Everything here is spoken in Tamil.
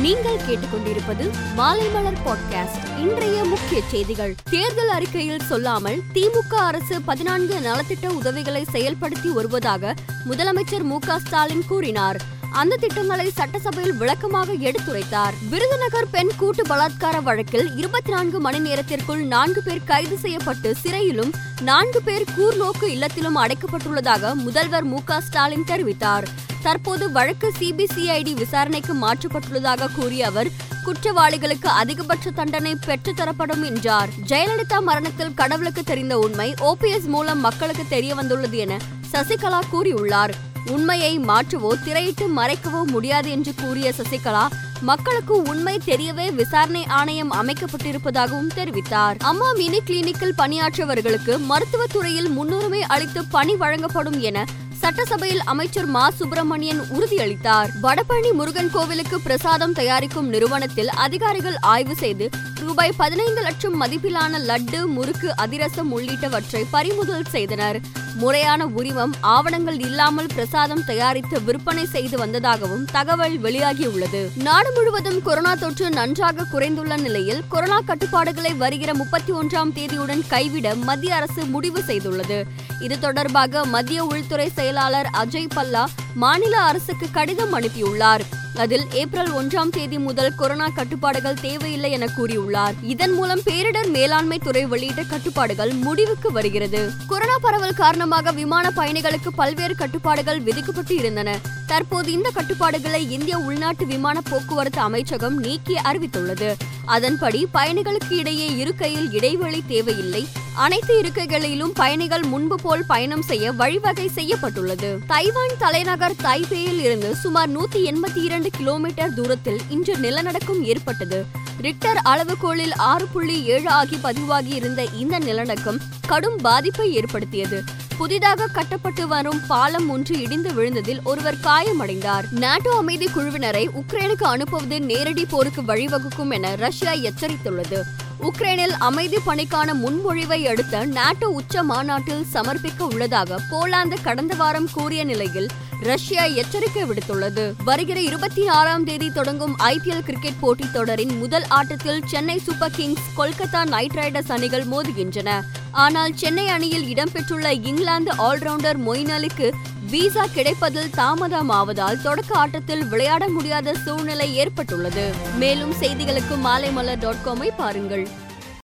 நீங்கள் கேட்டுக்கொண்டிருப்பது மாலைமலர் பாட்காஸ்ட் இன்றைய முக்கிய செய்திகள். தேர்தல் அறிக்கையில் சொல்லாமல் திமுக அரசு பதினான்கு நலத்திட்ட உதவிகளை செயல்படுத்தி வருவதாக முதலமைச்சர் மு ஸ்டாலின் கூறினார். அந்த திட்டங்களை சட்டசபையில் விளக்கமாக எடுத்துரைத்தார். விருதுநகர் பெண் கூட்டு பலாத்கார வழக்கில் இருபத்தி நான்கு மணி நேரத்திற்குள் நான்கு பேர் கைது செய்யப்பட்டு சிறையிலும் நான்கு பேர் கூர்நோக்கு இல்லத்திலும் அடைக்கப்பட்டுள்ளதாக முதல்வர் மு ஸ்டாலின் தெரிவித்தார். தற்போது வழக்கு சிபிசிஐடி விசாரணைக்கு மாற்றப்பட்டுள்ளதாக கூறிய அவர் குற்றவாளிகளுக்கு அதிகபட்ச தண்டனை பெற்றுத்தரப்படும் என்றார். ஜெயலலிதா மரணத்தில் கடவுளுக்கு தெரிந்த உண்மை ஓபிஎஸ் மூலம் மக்களுக்கு தெரிய வந்துள்ளது என சசிகலா கூறியுள்ளார். உண்மையை மாற்றவோ திரையிட்டு மறைக்கவோ முடியாது என்று கூறிய சசிகலா மக்களுக்கு உண்மை தெரியவே விசாரணை ஆணையம் அமைக்கப்பட்டிருப்பதாகவும் தெரிவித்தார். அம்மா மினி கிளினிக்கில் பணியாற்றியவர்களுக்கு மருத்துவத்துறையில் முன்னுரிமை அளித்து பணி வழங்கப்படும் என சட்டசபையில் அமைச்சர் மா. சுப்பிரமணியன் உறுதியளித்தார். வடபழனி முருகன் கோவிலுக்கு பிரசாதம் தயாரிக்கும் நிறுவனத்தில் அதிகாரிகள் ஆய்வு செய்து ரூபாய் பதினைந்து லட்சம் மதிப்பிலான லட்டு முறுக்கு அதிரசம் உள்ளிட்டவற்றை பறிமுதல் செய்தனர். முறையான உரிமம் ஆவணங்கள் இல்லாமல் பிரசாதம் தயாரித்து விற்பனை செய்து வந்ததாகவும் தகவல் வெளியாகியுள்ளது. நாடு முழுவதும் கொரோனா தொற்று நன்றாக குறைந்துள்ள நிலையில் கொரோனா கட்டுப்பாடுகளை வருகிற முப்பத்தி ஒன்றாம் தேதியுடன் கைவிட மத்திய அரசு முடிவு செய்துள்ளது. இது தொடர்பாக மத்திய உள்துறை செயலாளர் அஜய் பல்லா மாநில அரசுக்கு கடிதம் அனுப்பியுள்ளார். அதில் ஏப்ரல் ஒன்றாம் தேதி முதல் கொரோனா கட்டுப்பாடுகள் தேவையில்லை என கூறியுள்ளார். இதன் மூலம் பேரிடர் மேலாண்மை துறை வெளியிட்ட கட்டுப்பாடுகள் முடிவுக்கு வருகிறது. கொரோனா பரவல் காரணமாக விமான பயணிகளுக்கு பல்வேறு கட்டுப்பாடுகள் விதிக்கப்பட்டு இருந்தன. தற்போது இந்த கட்டுப்பாடுகளை இந்திய உள்நாட்டு விமான போக்குவரத்து அமைச்சகம் நீக்கி அறிவித்துள்ளது. அதன்படி பயணிகளுக்கு இடையே இருக்கையில் இடைவெளி தேவையில்லை. அனைத்து இருக்கைகளிலும் பயணிகள் முன்பு போல் பயணம் செய்ய வழிவகை செய்யப்பட்டுள்ளது. தைவான் தலைநகர் தைபேயில் இருந்து சுமார் நூத்தி எண்பத்தி இரண்டு கிலோமீட்டர் தூரத்தில் இன்று நிலநடுக்கம் ஏற்பட்டது. ரிக்டர் அளவுகோலில் ஆறு புள்ளி ஏழு ஆகி பதிவாகி இருந்த இந்த நிலநடுக்கம் கடும் பாதிப்பை ஏற்படுத்தியது. புதிதாக கட்டப்பட்டு வரும் பாலம் ஒன்று இடிந்து விழுந்ததில் ஒருவர் காயமடைந்தார். நாட்டோ அமைதி குழுவினரை உக்ரைனுக்கு அனுப்புவது நேரடி போருக்கு வழிவகுக்கும் என ரஷ்யா எச்சரித்துள்ளது. உக்ரைனில் அமைதி பணிக்கான முன்மொழிவை அடுத்த நாட்டோ உச்ச மாநாட்டில் சமர்ப்பிக்க உள்ளதாக போலாந்து கடந்த வாரம் கூறிய நிலையில் ரஷ்யா எச்சரிக்கை விடுத்துள்ளது. வருகிற இருபத்தி ஆறாம் தேதி தொடங்கும் ஐபிஎல் கிரிக்கெட் போட்டித் தொடரின் முதல் ஆட்டத்தில் Chennai Super Kings Kolkata Knight Riders அணிகள் மோதுகின்றன. ஆனால் சென்னை அணியில் இடம்பெற்றுள்ள இங்கிலாந்து ஆல்ரவுண்டர் மொயின் அலிக்கு விசா கிடைப்பதில் தாமதமாவதால் தொடக்க ஆட்டத்தில் விளையாட முடியாத சூழ்நிலை ஏற்பட்டுள்ளது. மேலும் செய்திகளுக்கு மாலைமலர் டாட் காமை பாருங்கள்.